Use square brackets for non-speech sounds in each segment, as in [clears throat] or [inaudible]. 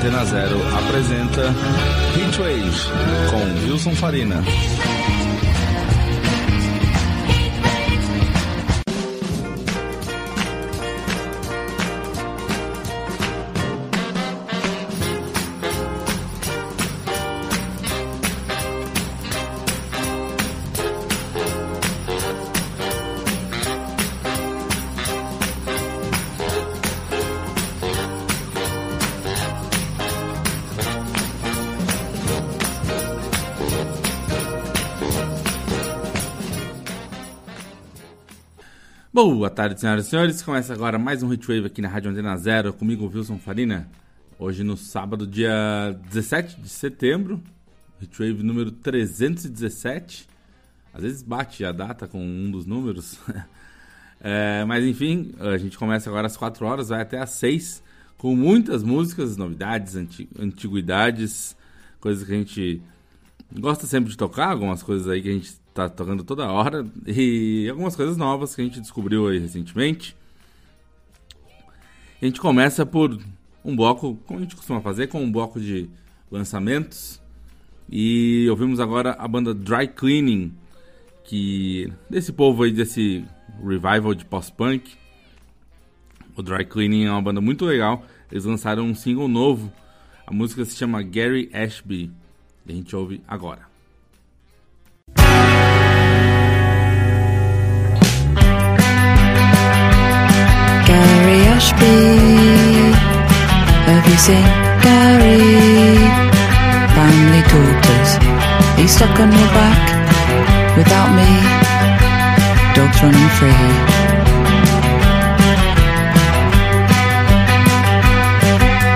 Antena Zero apresenta Heatwave com Wilson Farina. Boa tarde, senhoras e senhores. Começa agora mais um Hitwave aqui na Rádio Antena Zero, comigo, Wilson Farina. Hoje, no sábado, dia 17 de setembro, Hitwave número 317. Às vezes bate a data com um dos números. [laughs] é, mas enfim, a gente começa agora às 4 horas, vai até às 6, com muitas músicas, novidades, antiguidades, coisas que a gente gosta sempre de tocar, algumas coisas aí que a gente tá tocando toda hora e algumas coisas novas que a gente descobriu aí recentemente. A gente começa por um bloco, como a gente costuma fazer, com um bloco de lançamentos. E ouvimos agora a banda Dry Cleaning, que desse povo aí desse revival de post-punk. O Dry Cleaning é uma banda muito legal. Eles lançaram um single novo. A música se chama Gary Ashby. E a gente ouve agora. You seen Gary? Family daughters. He's stuck on your back without me. Dogs running free.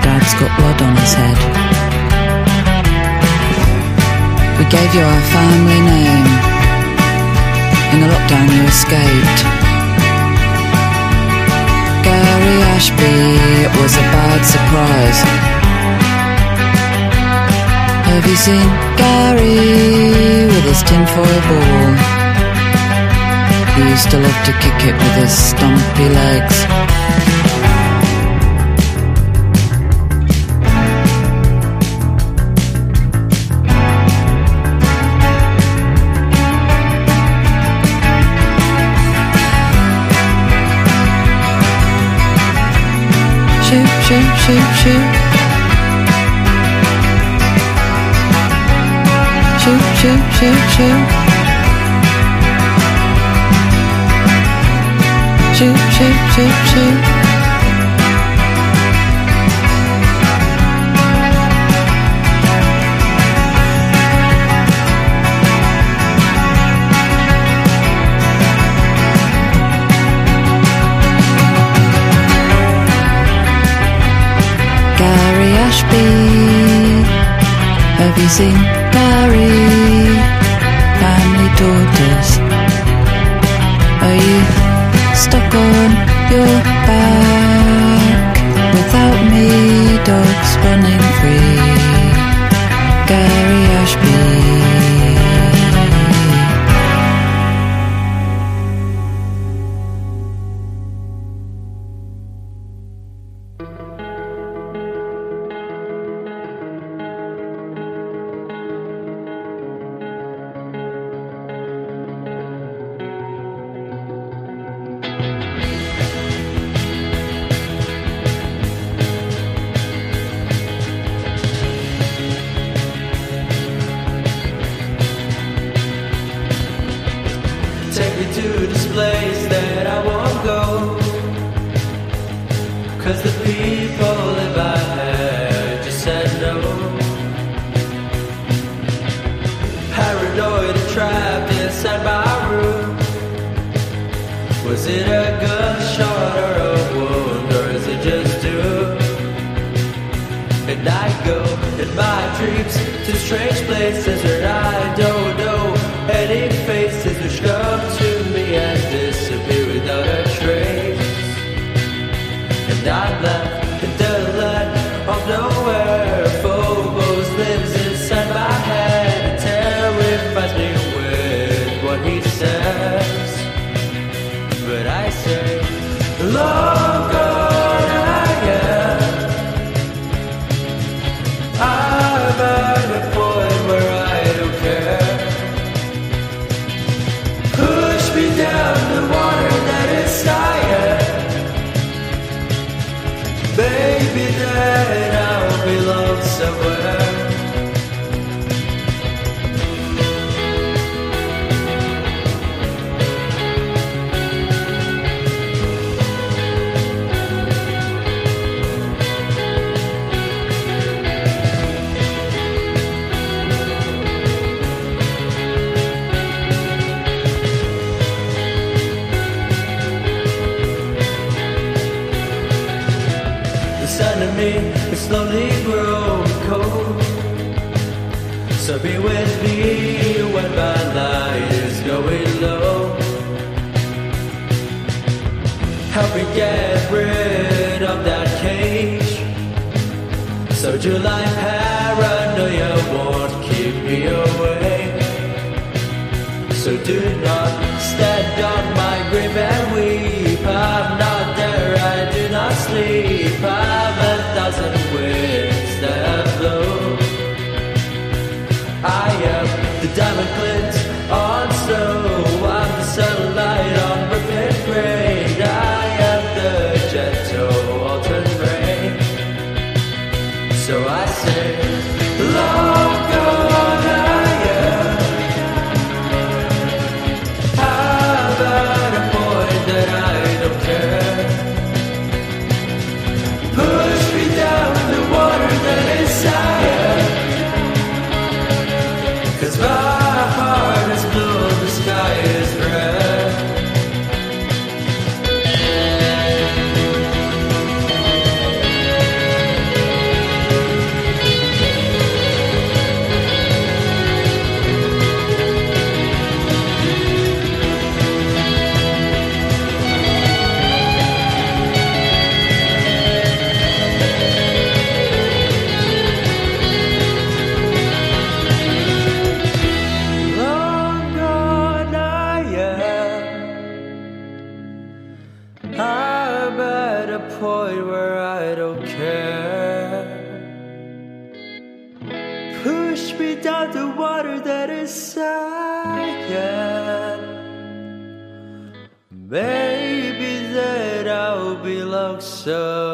Dad's got blood on his head. We gave you our family name. In the lockdown you escaped. Ashby, it was a bad surprise. Have you seen Gary with his tinfoil ball? He used to love to kick it with his stumpy legs. Shoot, shoot, shoot. Shoot, shoot, shoot, shoot. Shoot, shoot, shoot, shoot. Have you seen Gary? Family daughters. Are you stuck on your back without me? Dogs running Push me down the water that is silent. Maybe that I'll be so.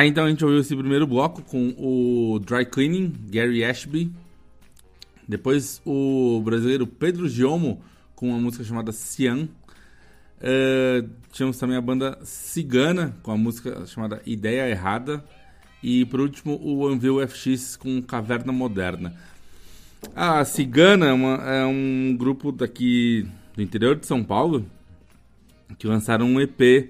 Tá, então a gente ouviu esse primeiro bloco com o Dry Cleaning, Gary Ashby. Depois o brasileiro Pedro Giomo com uma música chamada Cian. Uh, tínhamos também a banda Cigana com a música chamada Ideia Errada. E por último o Anvil FX com Caverna Moderna. A Cigana é, uma, é um grupo daqui do interior de São Paulo que lançaram um EP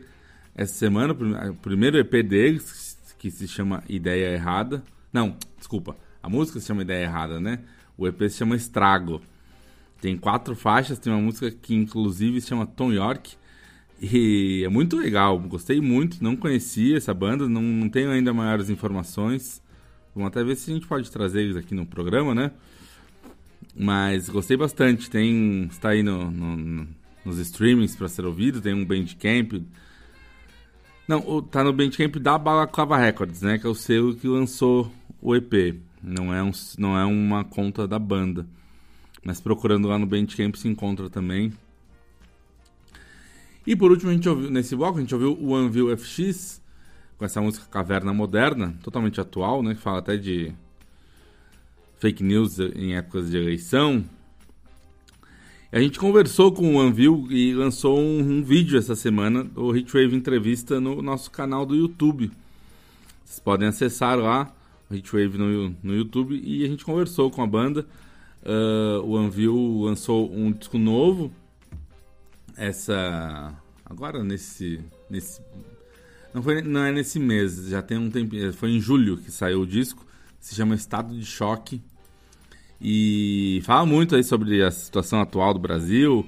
essa semana, o primeiro EP deles, que se chama Ideia Errada. Não, desculpa, a música se chama Ideia Errada, né? O EP se chama Estrago. Tem quatro faixas, tem uma música que inclusive se chama Tom York. E é muito legal, gostei muito, não conhecia essa banda, não, não tenho ainda maiores informações. Vamos até ver se a gente pode trazer eles aqui no programa, né? Mas gostei bastante, tem está aí no, no, nos streamings para ser ouvido, tem um Bandcamp. Não, tá no Bandcamp da Balaclava Records, né? Que é o selo que lançou o EP. Não é, um, não é uma conta da banda. Mas procurando lá no Bandcamp se encontra também. E por último, a gente ouviu, nesse bloco, a gente ouviu o Anvil FX, com essa música Caverna Moderna, totalmente atual, né? Que fala até de fake news em épocas de eleição. A gente conversou com o Anvil e lançou um, um vídeo essa semana, o Hitwave Entrevista, no nosso canal do YouTube. Vocês podem acessar lá, o Hitwave no, no YouTube, e a gente conversou com a banda. Uh, o Anvil lançou um disco novo, essa agora nesse nesse não foi não é nesse mês já tem um tempo foi em julho que saiu o disco se chama Estado de Choque e fala muito aí sobre a situação atual do Brasil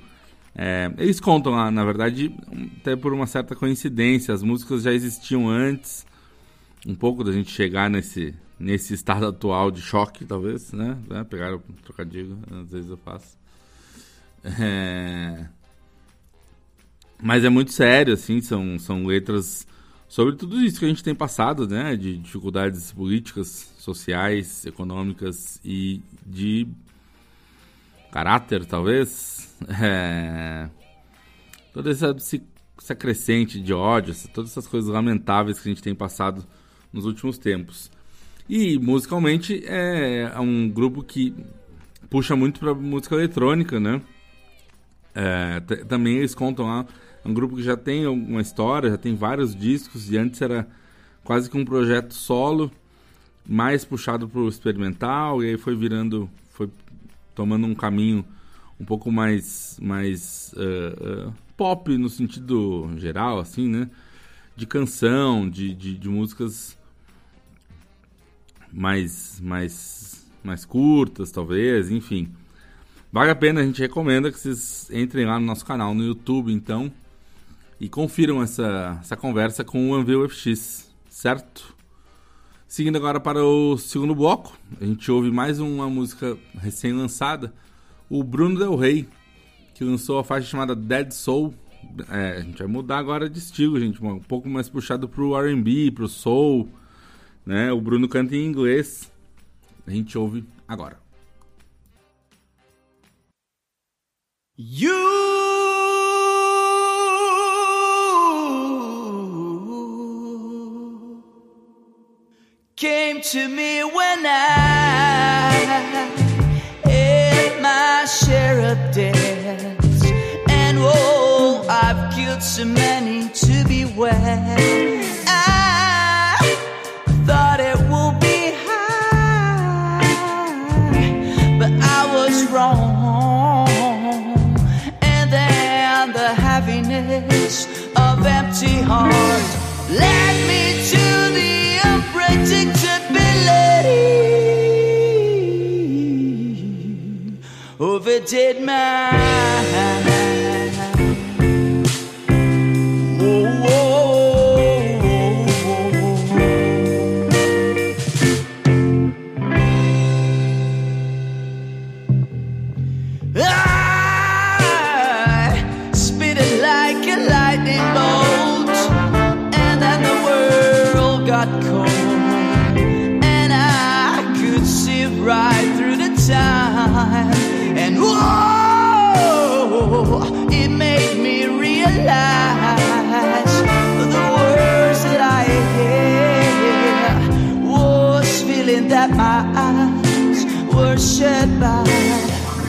é, eles contam na verdade até por uma certa coincidência as músicas já existiam antes um pouco da gente chegar nesse nesse estado atual de choque talvez né, né? pegar o trocadilho às vezes eu faço é... Mas é muito sério, assim, são, são letras sobre tudo isso que a gente tem passado, né? De dificuldades políticas, sociais, econômicas e de caráter, talvez. É... Toda essa, essa crescente de ódio, todas essas coisas lamentáveis que a gente tem passado nos últimos tempos. E musicalmente é um grupo que puxa muito para música eletrônica, né? É, também eles contam lá é um grupo que já tem uma história, já tem vários discos, e antes era quase que um projeto solo, mais puxado para o experimental, e aí foi virando, foi tomando um caminho um pouco mais, mais uh, uh, pop no sentido geral, assim, né? De canção, de, de, de músicas mais, mais, mais curtas, talvez, enfim. Vale a pena, a gente recomenda que vocês entrem lá no nosso canal no YouTube, então, e confiram essa, essa conversa com o Anvil FX, certo? Seguindo agora para o segundo bloco, a gente ouve mais uma música recém-lançada, o Bruno Del Rey, que lançou a faixa chamada Dead Soul. É, a gente vai mudar agora de estilo, gente, um pouco mais puxado pro R&B, pro soul, né? O Bruno canta em inglês. A gente ouve agora. You came to me when I had my share of debts, and oh, I've killed so many to be well. I thought it would be high, but I was wrong, and then the of empty hearts of a dead man. Shed by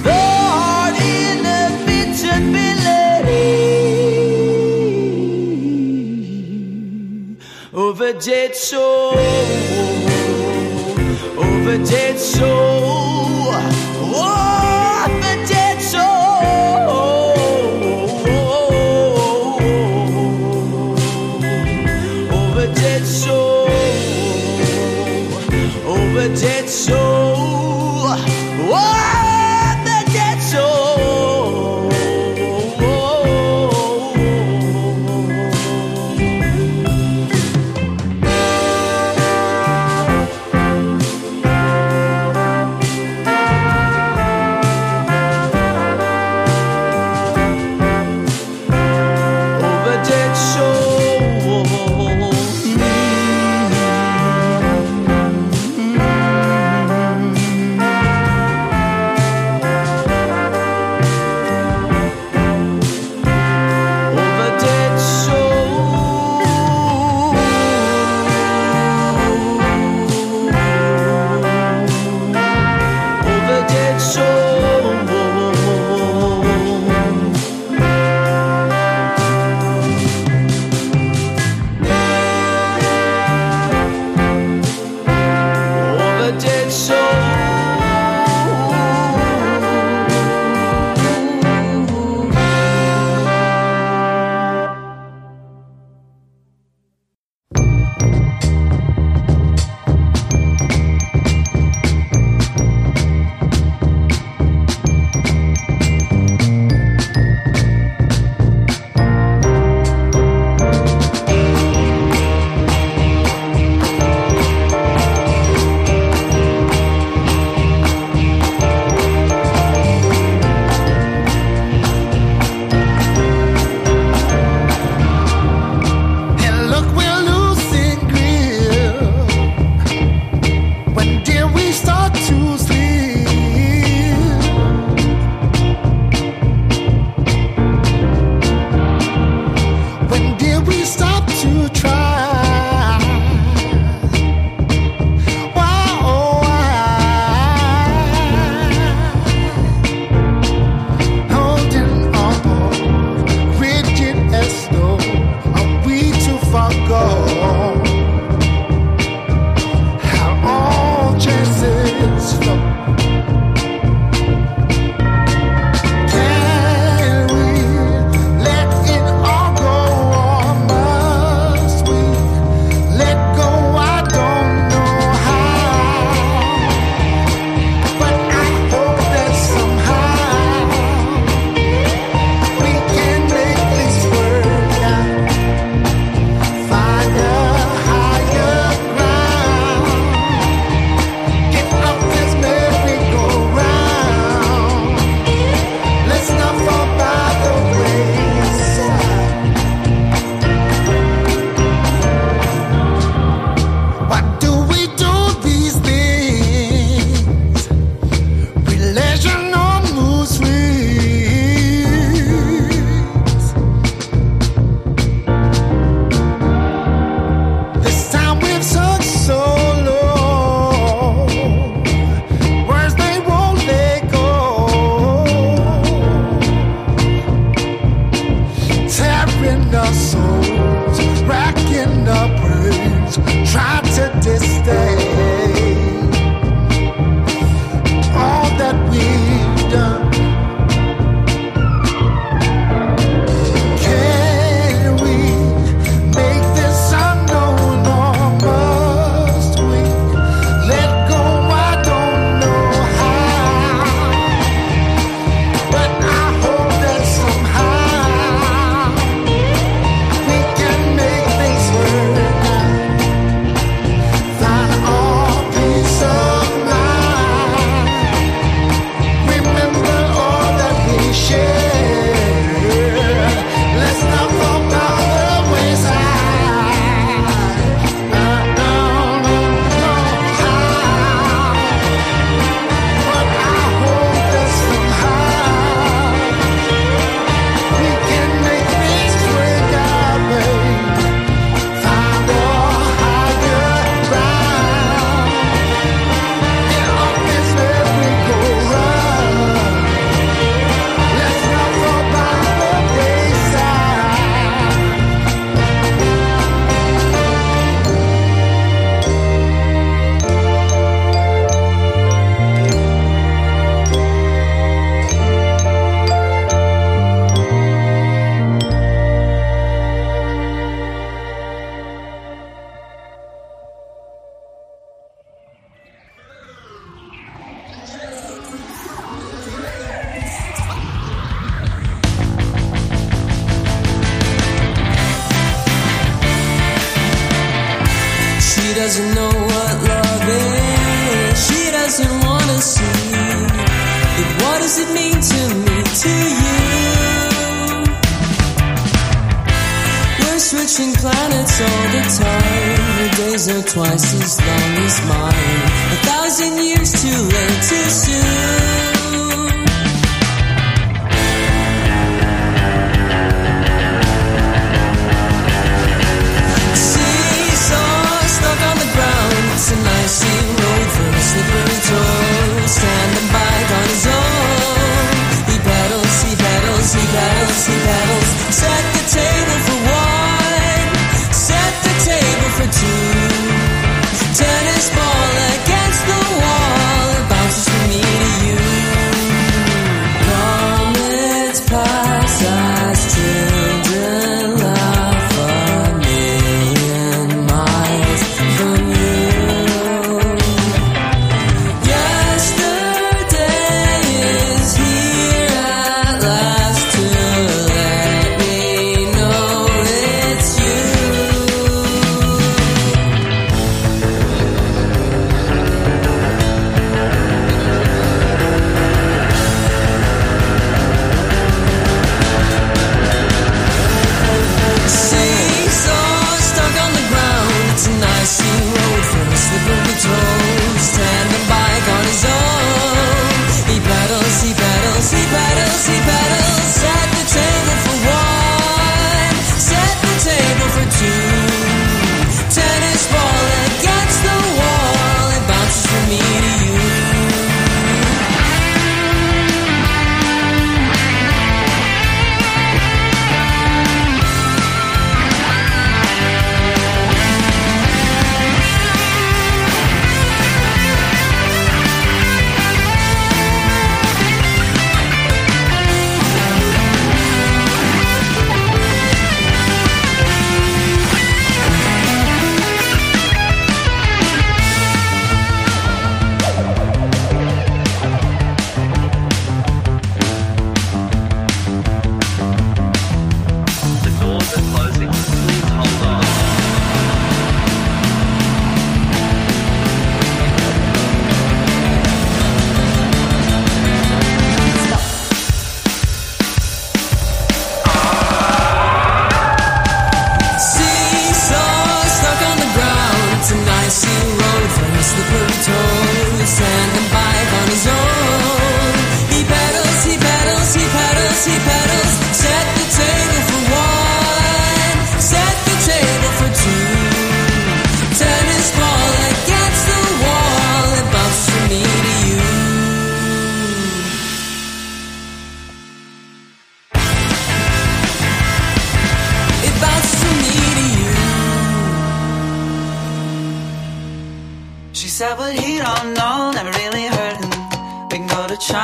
the hard inevitability of a dead soul, of a dead soul, of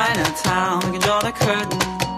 Chinatown, we can draw the curtain.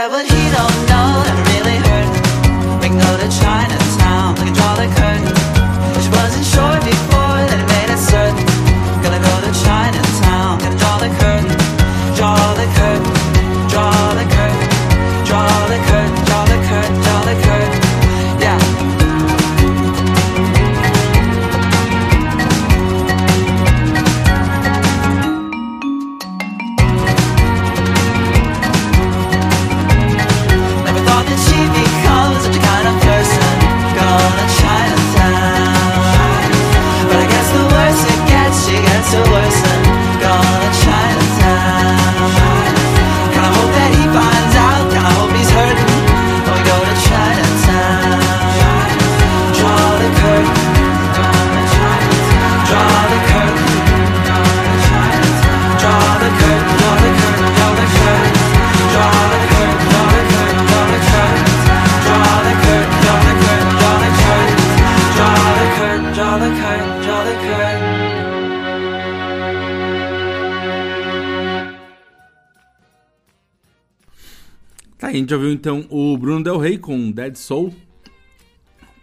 I would hear gente já viu então o Bruno Del Rey com Dead Soul.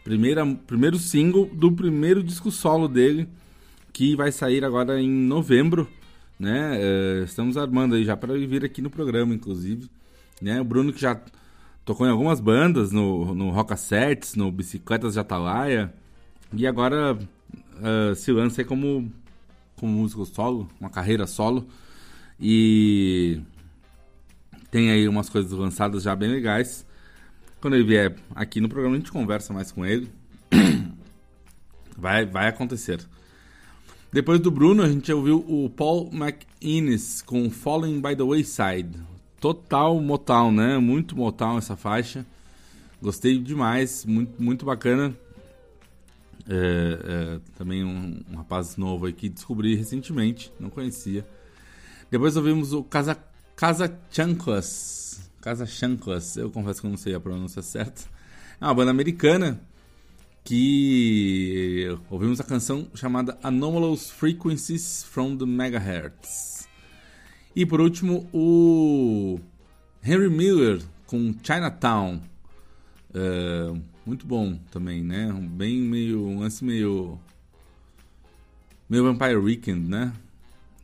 Primeira, primeiro single do primeiro disco solo dele, que vai sair agora em novembro. Né? Eh, estamos armando aí já para vir aqui no programa, inclusive. Né? O Bruno que já tocou em algumas bandas, no, no Rock Cassettes, no Bicicletas de Atalaia. E agora eh, se lança aí como, como músico solo, uma carreira solo. E tem aí umas coisas lançadas já bem legais. Quando ele vier aqui no programa, a gente conversa mais com ele. [clears throat] Vai, vai acontecer. Depois do Bruno, a gente ouviu o Paul McInnes com Falling by the Wayside. Total Motown, né? Muito Motown essa faixa. Gostei demais, muito, muito bacana. É, é, também um, um rapaz novo aí que descobri recentemente, não conhecia. Depois ouvimos o Casa, Casa Chanclas. Eu confesso que eu não sei a pronúncia certa. É uma banda americana que ouvimos a canção chamada Anomalous Frequencies from the Megahertz. E por último, o Henry Miller com Chinatown. É, muito bom também, né? Bem meio. Um lance meio. meio Vampire Weekend, né?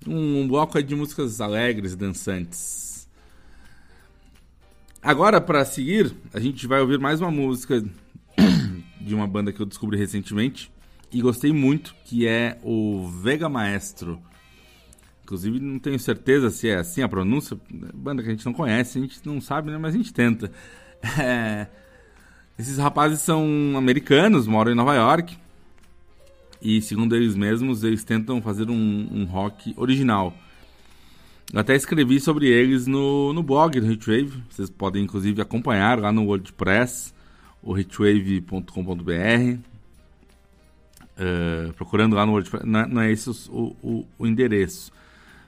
Um, um bloco de músicas alegres, dançantes. Agora, para seguir, a gente vai ouvir mais uma música [coughs] de uma banda que eu descobri recentemente e gostei muito, que é o Vega Maestro. Inclusive, não tenho certeza se é assim a pronúncia. Banda que a gente não conhece, a gente não sabe, né? Mas a gente tenta. [laughs] É... Esses rapazes são americanos, moram em Nova York. E segundo eles mesmos, eles tentam fazer um, um rock original. Eu até escrevi sobre eles no, no blog do Hitwave. Vocês podem inclusive acompanhar lá no WordPress, o hitwave.com.br. Uh, procurando lá no WordPress. Não, é- não é esse o, o, o endereço.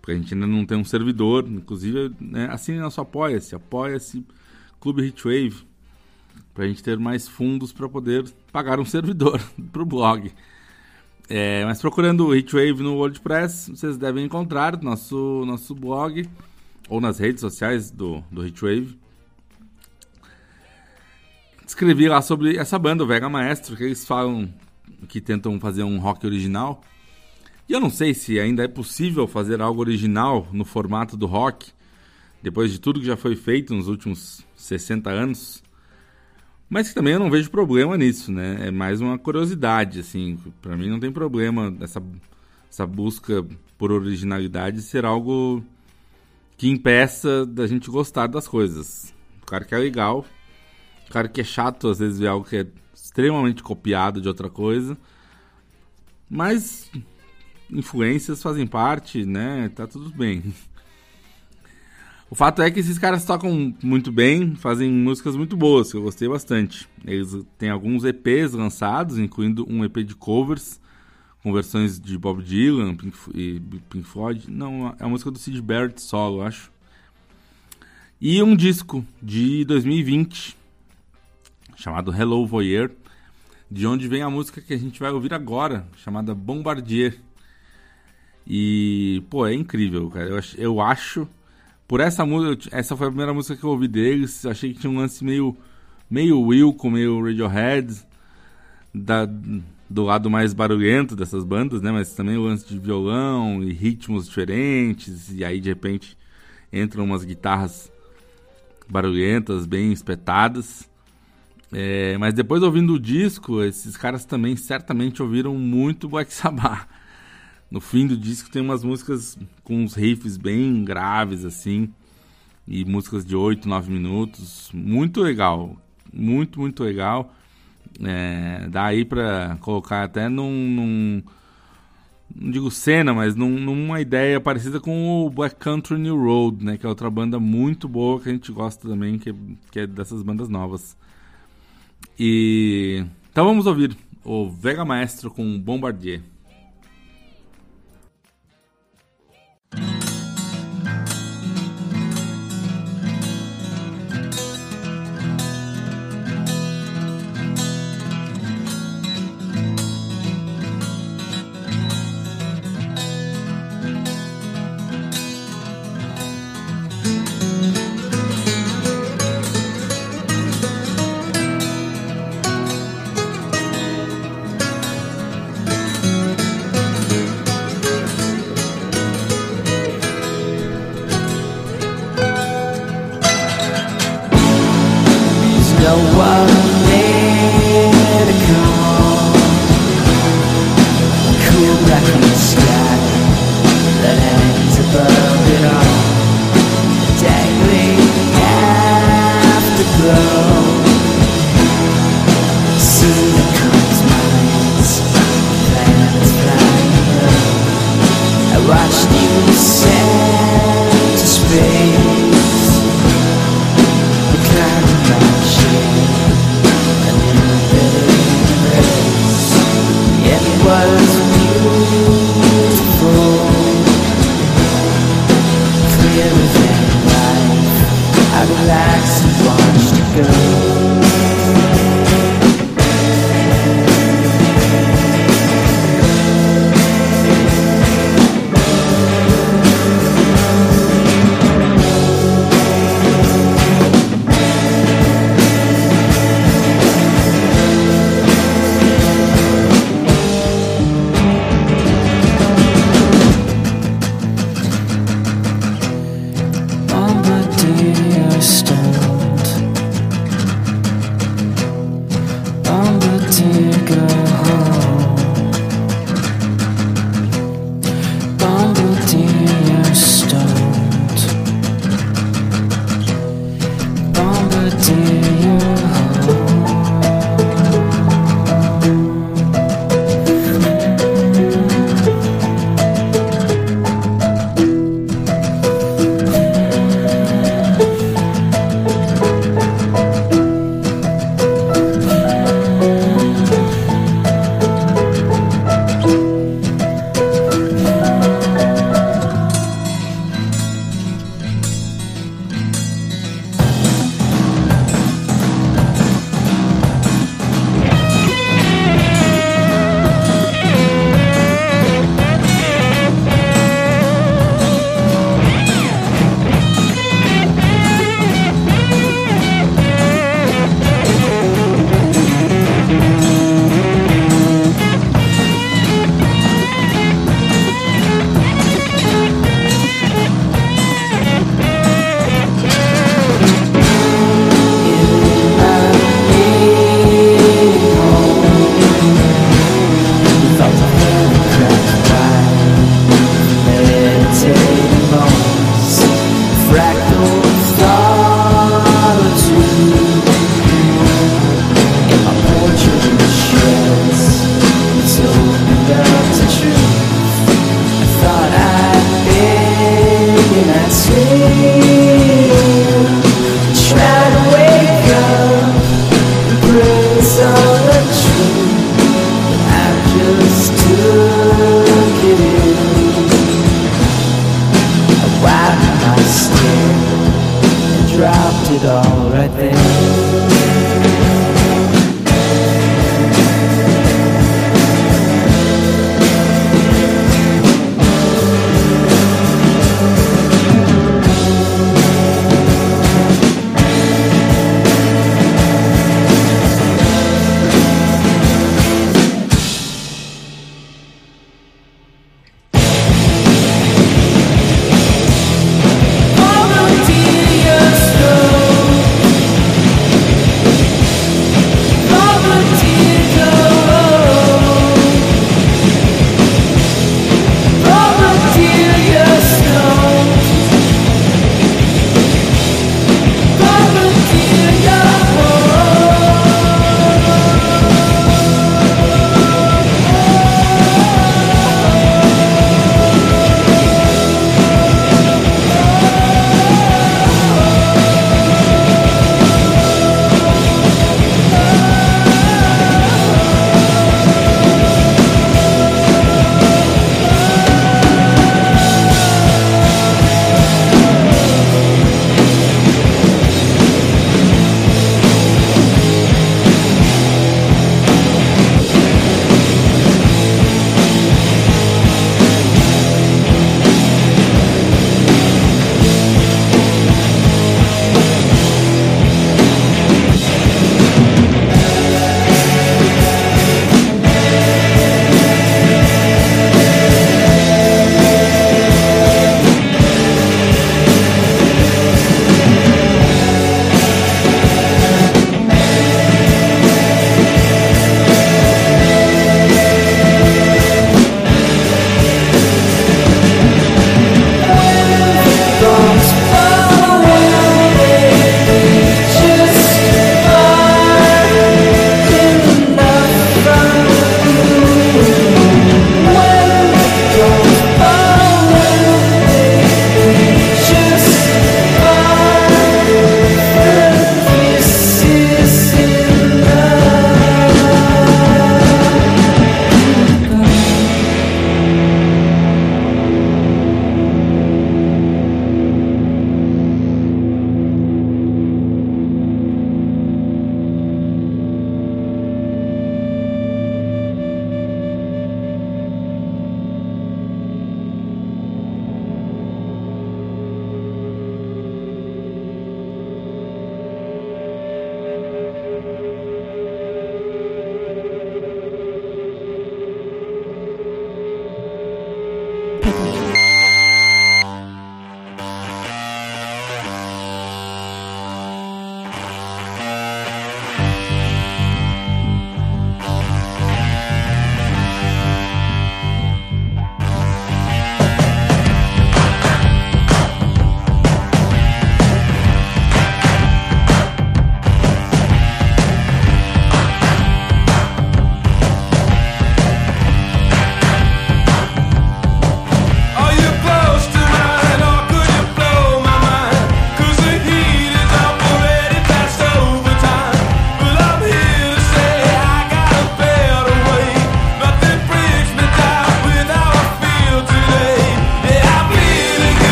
Porque a gente ainda não tem um servidor. Inclusive, né, assine nosso Apoia-se. Apoia-se Clube Hitwave. Para a gente ter mais fundos para poder pagar um [laughs] servidor para o blog. É, mas procurando o Hitwave no WordPress, vocês devem encontrar nosso, nosso blog ou nas redes sociais do, do Hitwave. Escrevi lá sobre essa banda, o Vega Maestro, que eles falam que tentam fazer um rock original. E eu não sei se ainda é possível fazer algo original no formato do rock, depois de tudo que já foi feito nos últimos 60 anos. Mas que também eu não vejo problema nisso, né? É mais uma curiosidade, assim. Para mim não tem problema essa, essa busca por originalidade ser algo que impeça da gente gostar das coisas. O cara que é legal, o cara que é chato às vezes ver algo que é extremamente copiado de outra coisa. Mas influências fazem parte, né? Tá tudo bem. O fato é que esses caras tocam muito bem, fazem músicas muito boas, que eu gostei bastante. Eles têm alguns EPs lançados, incluindo um EP de covers, com versões de Bob Dylan Pink, e Pink Floyd. Não, é a música do Sid Barrett solo, eu acho. E um disco de 2020, chamado Hello Voyeur, de onde vem a música que a gente vai ouvir agora, chamada Bombardier. E, pô, é incrível, cara. Eu, ach- eu acho por essa música, essa foi a primeira música que eu ouvi deles. Achei que tinha um lance meio, meio Wilco, meio Radiohead, da, do lado mais barulhento dessas bandas, né? Mas também o lance de violão e ritmos diferentes. E aí de repente entram umas guitarras barulhentas, bem espetadas. É, mas depois ouvindo o disco, esses caras também certamente ouviram muito Black Sabbath. No fim do disco tem umas músicas com uns riffs bem graves assim e músicas de 8, 9 minutos, muito legal, muito muito legal. É, dá aí pra colocar até num, num não digo cena, mas num- numa ideia parecida com o Black Country New Road, né, que é outra banda muito boa que a gente gosta também, que, que é dessas bandas novas. E então vamos ouvir o Vega Maestro com Bombardier. Thank you.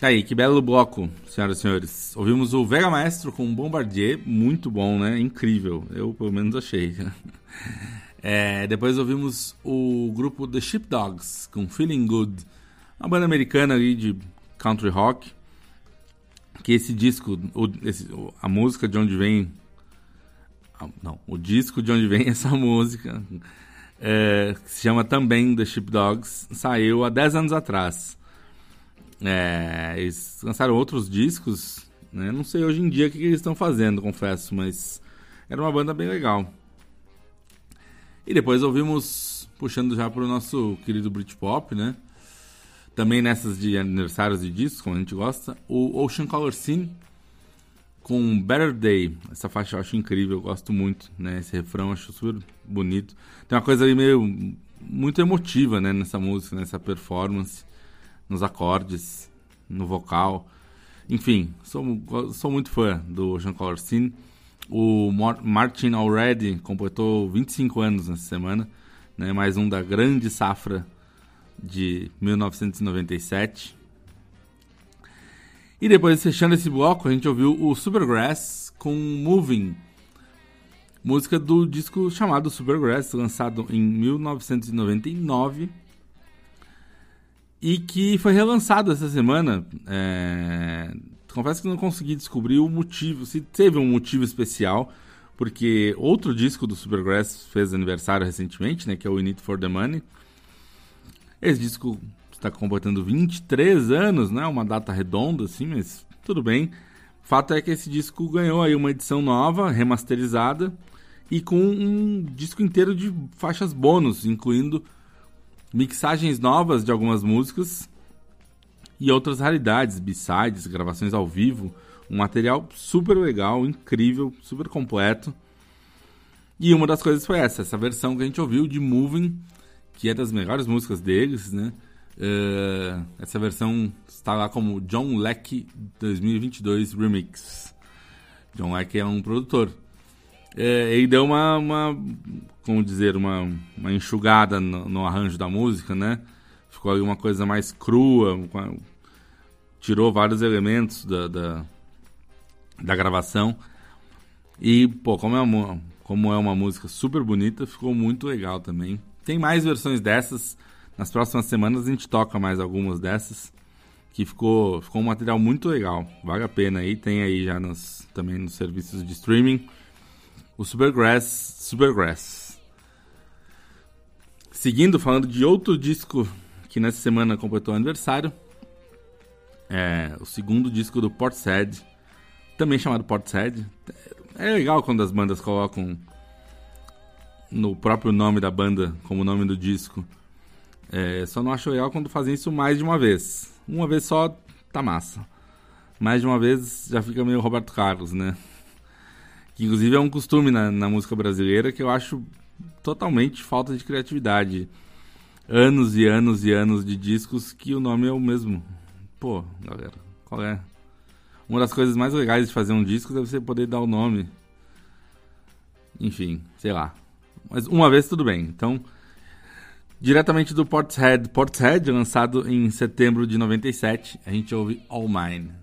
Tá aí, que belo bloco, senhoras e senhores. Ouvimos o Vega Maestro com Bombardier, muito bom, né? Incrível. Eu, pelo menos, achei. [laughs] É, depois ouvimos o grupo The Sheepdogs com Feeling Good, uma banda americana aí de country rock. Que esse disco, o, esse, a música de onde vem. Não, o disco de onde vem [laughs] essa música, é, que se chama também The Sheepdogs, saiu há 10 anos atrás. É, eles lançaram outros discos, né? Não sei hoje em dia o que eles estão fazendo, confesso, mas era uma banda bem legal. E depois ouvimos, puxando já para o nosso querido Britpop, né? Também nessas de aniversários de discos, como a gente gosta, o Ocean Color Scene com Better Day. Essa faixa eu acho incrível, eu gosto muito, né? Esse refrão eu acho super bonito. Tem uma coisa aí meio muito emotiva, né, nessa música, nessa performance, nos acordes, no vocal. Enfim, sou, sou muito fã do Scene. O Martin Already completou 25 anos nessa semana, né? mais um da grande safra de 1997. E depois, fechando esse bloco, a gente ouviu o Supergrass com Moving, música do disco chamado Supergrass, lançado em 1999 e que foi relançado essa semana. É... Confesso que não consegui descobrir o motivo, se teve um motivo especial, porque outro disco do Supergrass fez aniversário recentemente, né, que é o We Need for the Money. Esse disco está completando 23 anos, né? Uma data redonda, assim, mas tudo bem. Fato é que esse disco ganhou aí uma edição nova, remasterizada, e com um disco inteiro de faixas bônus, incluindo mixagens novas de algumas músicas e outras raridades, b-sides, gravações ao vivo. Um material super legal, incrível, super completo. E uma das coisas foi essa, essa versão que a gente ouviu de Moving, que é das melhores músicas deles, né? Uh, essa versão está lá como John Leck 2022 Remix. John Leck é um produtor. É, e deu uma, uma, como dizer, uma, uma enxugada no, no, arranjo da música, né? Ficou ali uma coisa mais crua, tirou vários elementos da, da, da, gravação. E, pô, como é, uma, como é uma música super bonita, ficou muito legal também. Tem mais versões dessas. Nas próximas semanas a gente toca mais algumas dessas. Que ficou, ficou um material muito legal. Vale a pena aí. Tem aí já nos, também nos serviços de streaming o Supergrass, Supergrass. Seguindo, falando de outro disco que nessa semana completou aniversário, é o segundo disco do Portishead, também chamado Portishead. É legal quando as bandas colocam no próprio nome da banda como nome do disco. É, só não acho legal quando fazem isso mais de uma vez. Uma vez só tá massa. Mais de uma vez já fica meio Roberto Carlos, né? Que inclusive é um costume na, na música brasileira que eu acho totalmente falta de criatividade. Anos e anos e anos de discos que o nome é o mesmo. Pô, galera, qual é? Uma das coisas mais legais de fazer um disco deve ser poder dar o nome. Enfim, sei lá. Mas uma vez tudo bem. Então, diretamente do Portishead, Portishead, lançado em setembro de 97, a gente ouve All Mine.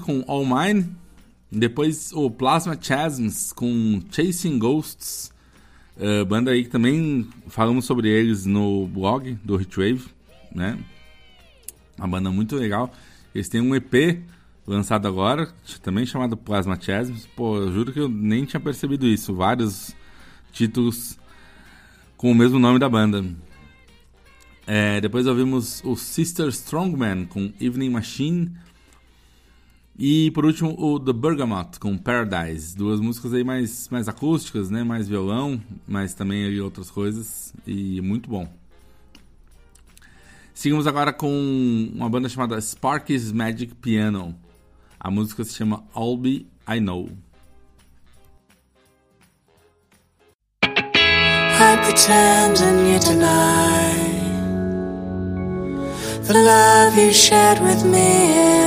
Com All Mine, depois o Plasma Chasms com Chasing Ghosts, eh, banda aí que também falamos sobre eles no blog do Hitwave, né? Uma banda muito legal. Eles têm um EP lançado agora, também chamado Plasma Chasms. Pô, eu juro que eu nem tinha percebido isso. Vários títulos com o mesmo nome da banda. É, depois ouvimos o Sister Strongman com Evening Machine. E por último o The Bergamot com Paradise. Duas músicas aí mais, mais acústicas, né? Mais violão, mas também aí outras coisas. E muito bom. Seguimos agora com uma banda chamada Sparky's Magic Piano. A música se chama All Be I Know. I pretend and you deny the love you shared with me.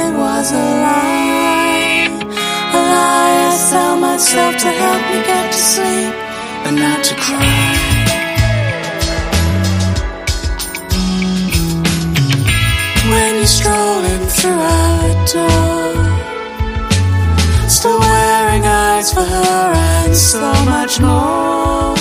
It was a lie, a lie. I sell myself to help me get to sleep and not to cry. When you're strolling through our door, still wearing eyes for her and so much more.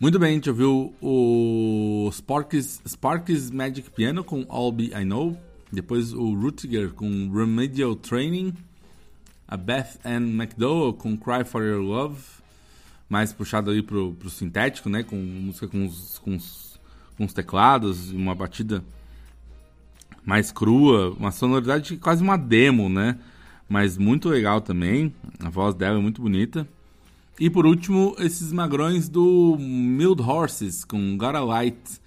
Muito bem, a gente ouviu o Sparks, Sparks Magic Piano com All Be I Know. Depois o Rutiger com Remedial Training. A Beth Ann McDowell com Cry For Your Love. Mais puxado aí pro, pro sintético, né? Com música com os, com os, com os teclados uma batida mais crua. Uma sonoridade quase uma demo, né? Mas muito legal também. A voz dela é muito bonita. E por último, esses magrões do Mild Horses com Gotta Light.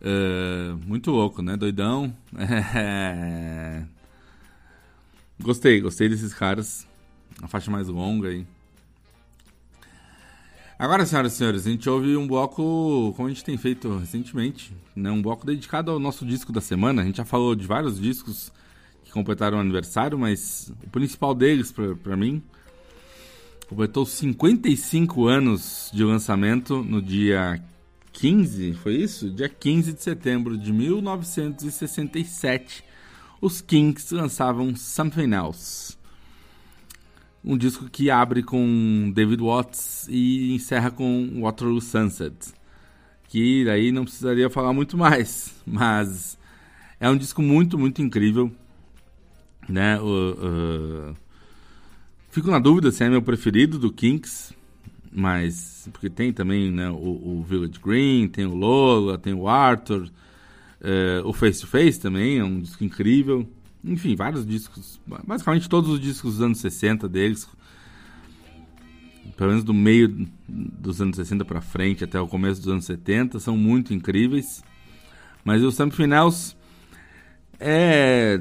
Uh, muito louco, né? Doidão. [laughs] Gostei, gostei desses caras. A faixa mais longa aí. Agora, senhoras e senhores, a gente ouve um bloco, como a gente tem feito recentemente, né? um bloco dedicado ao nosso disco da semana. A gente já falou de vários discos que completaram o aniversário, mas o principal deles, para mim, completou 55 anos de lançamento no dia 15, foi isso? Dia 15 de setembro de 1967. Os Kinks lançavam Something Else. Um disco que abre com David Watts e encerra com Waterloo Sunset. Que daí não precisaria falar muito mais, [laughs] mas é um disco muito, muito incrível. Né? Uh, uh, Fico na dúvida se é meu preferido do Kinks, mas porque tem também né, o, o Village Green, tem o Lola, tem o Arthur, é, o Face to Face também é um disco incrível. Enfim, vários discos, basicamente todos os discos dos anos 60 deles, pelo menos do meio dos anos 60 para frente até o começo dos anos 70, são muito incríveis. Mas o Sam Finals é,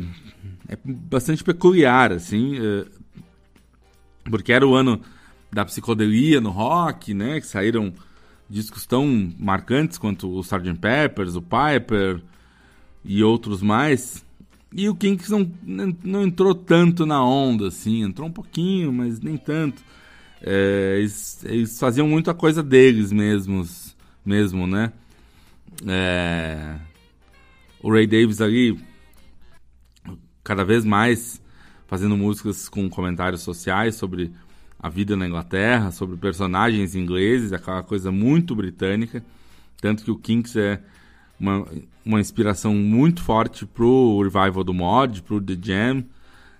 é bastante peculiar, assim. É, porque era o ano da psicodelia no rock, né? Que saíram discos tão marcantes quanto o Sgt. Peppers, o Piper e outros mais. E o Kinks não, não entrou tanto na onda, assim. Entrou um pouquinho, mas nem tanto. É, eles, eles, faziam muita coisa deles mesmos, mesmo, né? É, o Ray Davis ali, cada vez mais fazendo músicas com comentários sociais sobre a vida na Inglaterra, sobre personagens ingleses, aquela coisa muito britânica. Tanto que o Kinks é uma, uma inspiração muito forte pro revival do mod, pro The Jam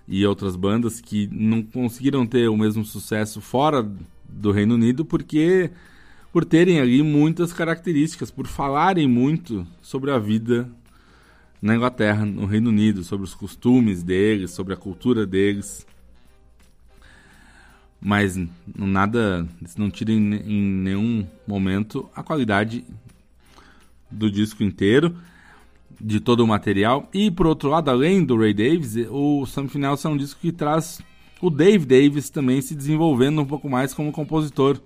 e outras bandas que não conseguiram ter o mesmo sucesso fora do Reino Unido porque por terem ali muitas características, por falarem muito sobre a vida na Inglaterra, no Reino Unido, sobre os costumes deles, sobre a cultura deles. Mas nada, não tira em, em nenhum momento a qualidade do disco inteiro, de todo o material. E por outro lado, além do Ray Davis, o Something Else é um disco que traz o Dave Davis também se desenvolvendo um pouco mais como compositor.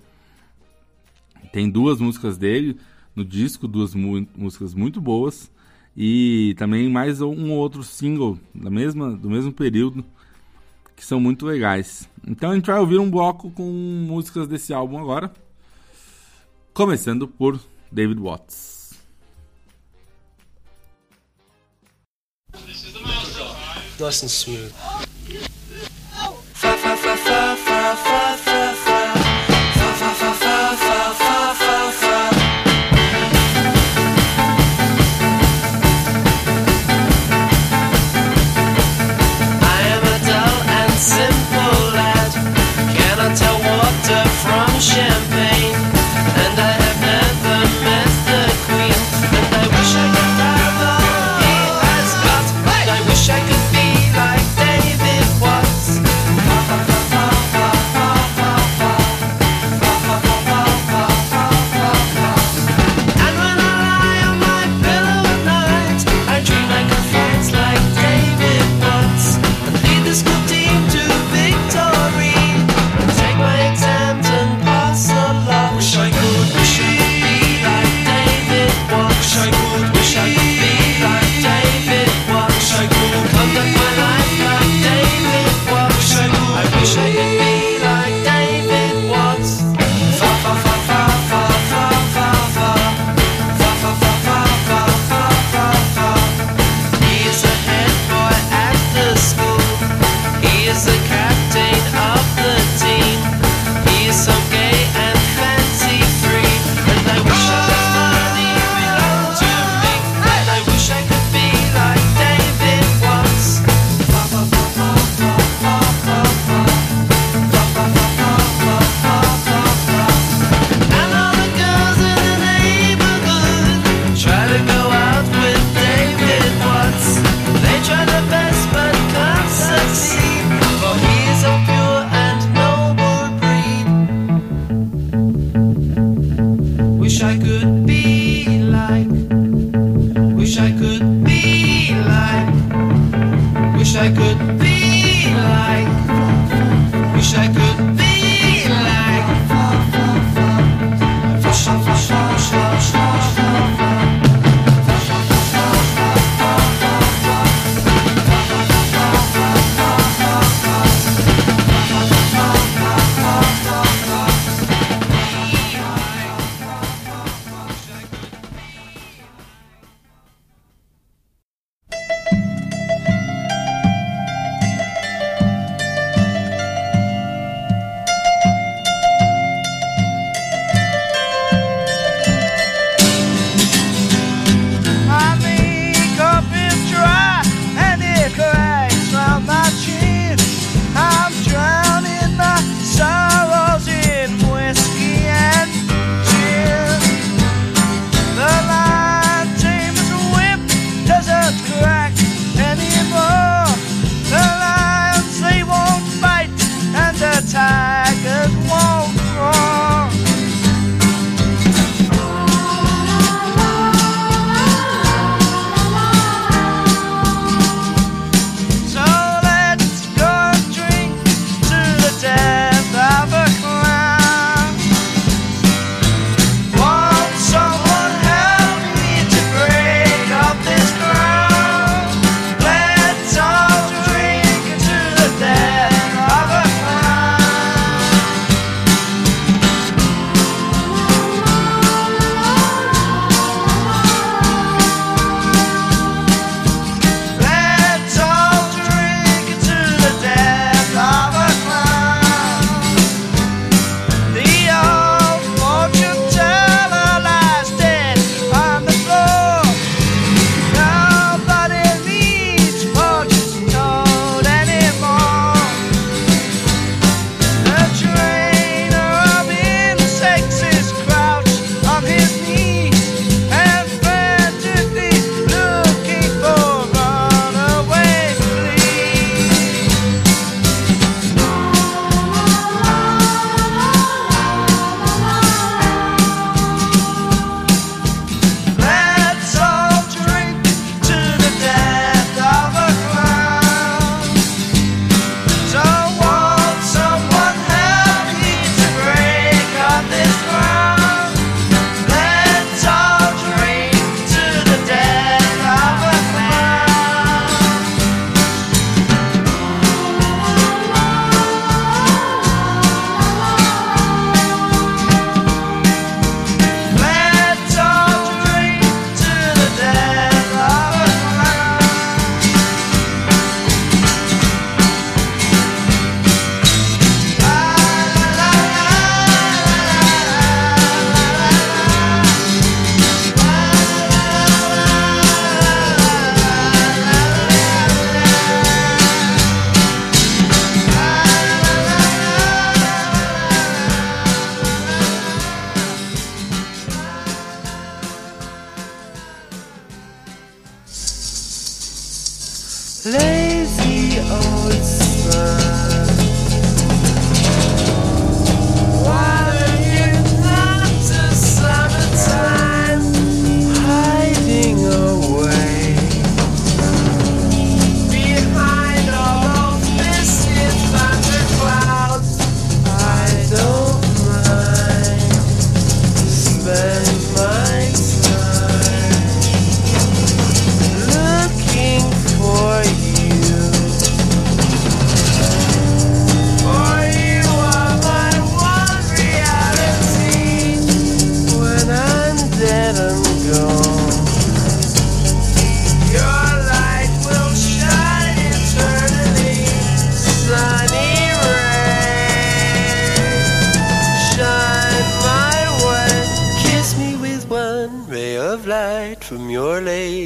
Tem duas músicas dele no disco, duas músicas muito boas e também mais um outro single da mesma, do mesmo período que são muito legais. Então a gente vai ouvir um bloco com músicas desse álbum agora, começando por David Watts. Nice and smooth. I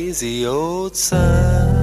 lazy old sun.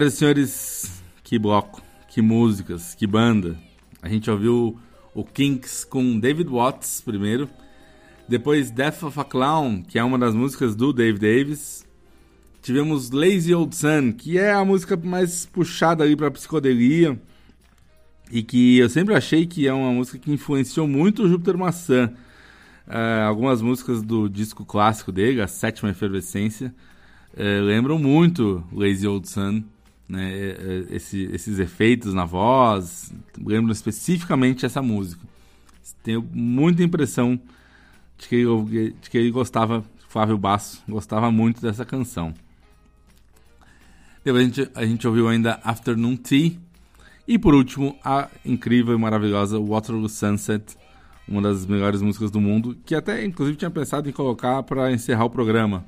Senhoras e senhores, que bloco, que músicas, que banda. A gente ouviu o Kinks com David Watts primeiro, depois Death of a Clown, que é uma das músicas do Dave Davis. Tivemos Lazy Old Sun, que é a música mais puxada ali para psicodelia e que eu sempre achei que é uma música que influenciou muito o Júpiter Maçã. Ah, algumas músicas do disco clássico dele, a Sétima Efervescência, eh, lembram muito Lazy Old Sun, né? Eh, eh, esse- esses efeitos na voz, lembram especificamente essa música. Tenho muita impressão de que ele, de que ele gostava, Flávio Basso, gostava muito dessa canção. Depois a gente, a gente ouviu ainda Afternoon Tea. E por último, a incrível e maravilhosa Waterloo Sunset, uma das melhores músicas do mundo, que até inclusive tinha pensado em colocar para encerrar o programa.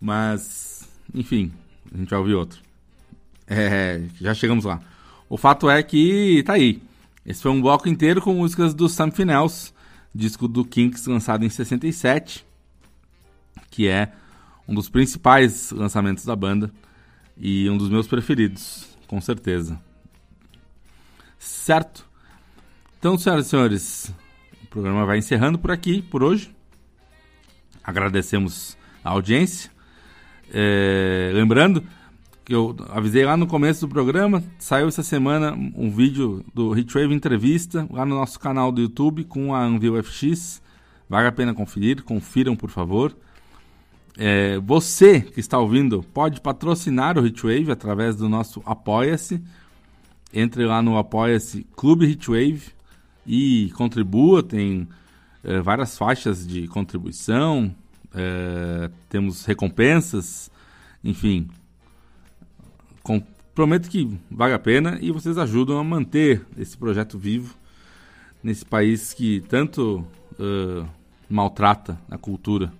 Mas, enfim, a gente vai ouvir outro. É, já chegamos lá. O fato é que tá aí. Esse foi um bloco inteiro com músicas do Something Else, disco do Kinks lançado em 67, que é um dos principais lançamentos da banda e um dos meus preferidos, com certeza. Certo? Então, senhoras e senhores, o programa vai encerrando por aqui, por hoje. Agradecemos a audiência. É, lembrando que eu avisei lá no começo do programa, saiu essa semana um vídeo do Hitwave Entrevista lá no nosso canal do YouTube com a Anvil FX. Vale a pena conferir, confiram por favor. É, você que está ouvindo pode patrocinar o Hitwave através do nosso Apoia-se. Entre lá no Apoia-se Clube Hitwave e contribua. Tem é, várias faixas de contribuição, é, temos recompensas, enfim. Com, prometo que vale a pena e vocês ajudam a manter esse projeto vivo nesse país que tanto uh, maltrata a cultura.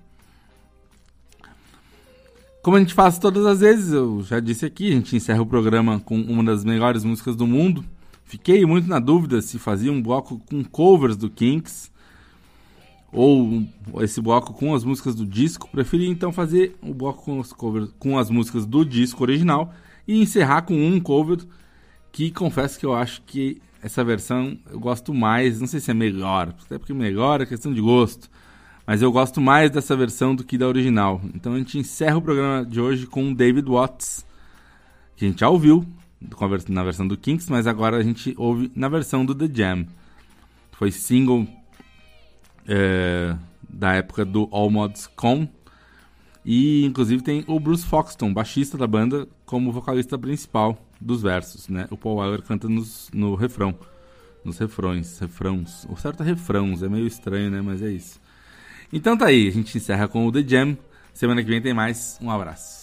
Como a gente faz todas as vezes, eu já disse aqui, a gente encerra o programa com uma das melhores músicas do mundo. Fiquei muito na dúvida se fazia um bloco com covers do Kinks ou esse bloco com as músicas do disco. Preferi então fazer o bloco com, covers, com as músicas do disco original e encerrar com um cover que confesso que eu acho que essa versão eu gosto mais. Não sei se é melhor, até porque melhor é questão de gosto. Mas eu gosto mais dessa versão do que da original. Então a gente encerra o programa de hoje com David Watts, que a gente já ouviu na versão do Kinks, mas agora a gente ouve na versão do The Jam. Foi single é, da época do All Mods Com. E inclusive tem o Bruce Foxton, baixista da banda, como vocalista principal dos versos, né? O Paul Weller canta nos, no refrão, nos refrões, refrões. O certo é refrões, é meio estranho, né? Mas é isso. Então tá aí, a gente encerra com o The Jam. Semana que vem tem mais. Um abraço.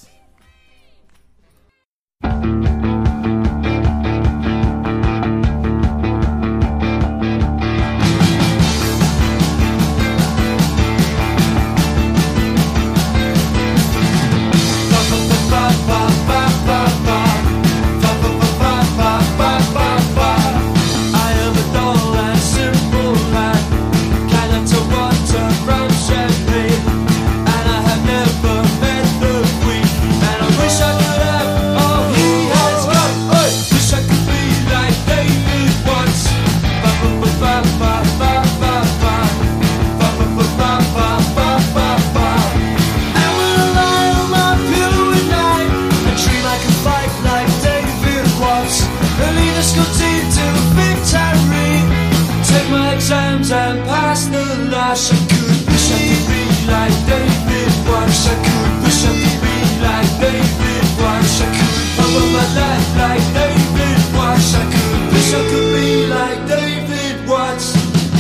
dreams and past the last I could wish I could be like David Wish I could wish I could be like David Wish I could follow my life like David Wish I could wish I could be like David Watts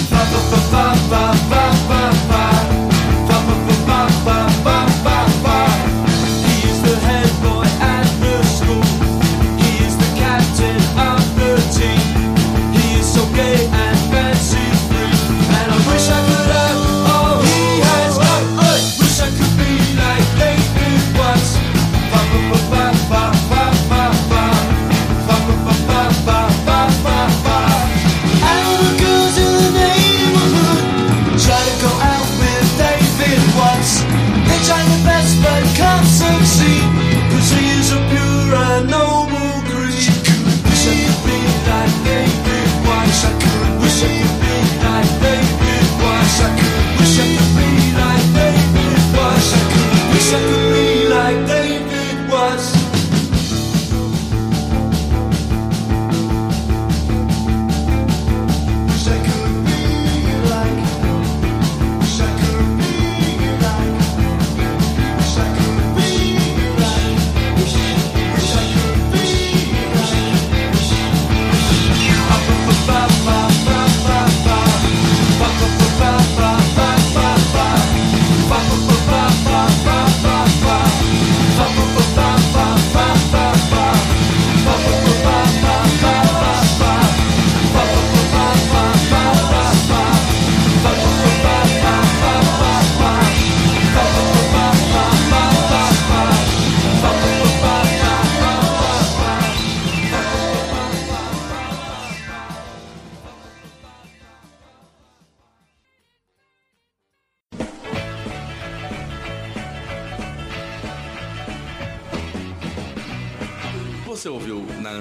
Ba ba ba ba ba ba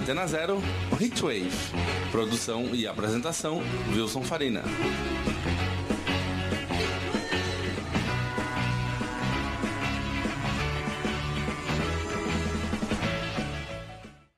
Antena Zero, Hitwave. Produção e apresentação, Wilson Farina.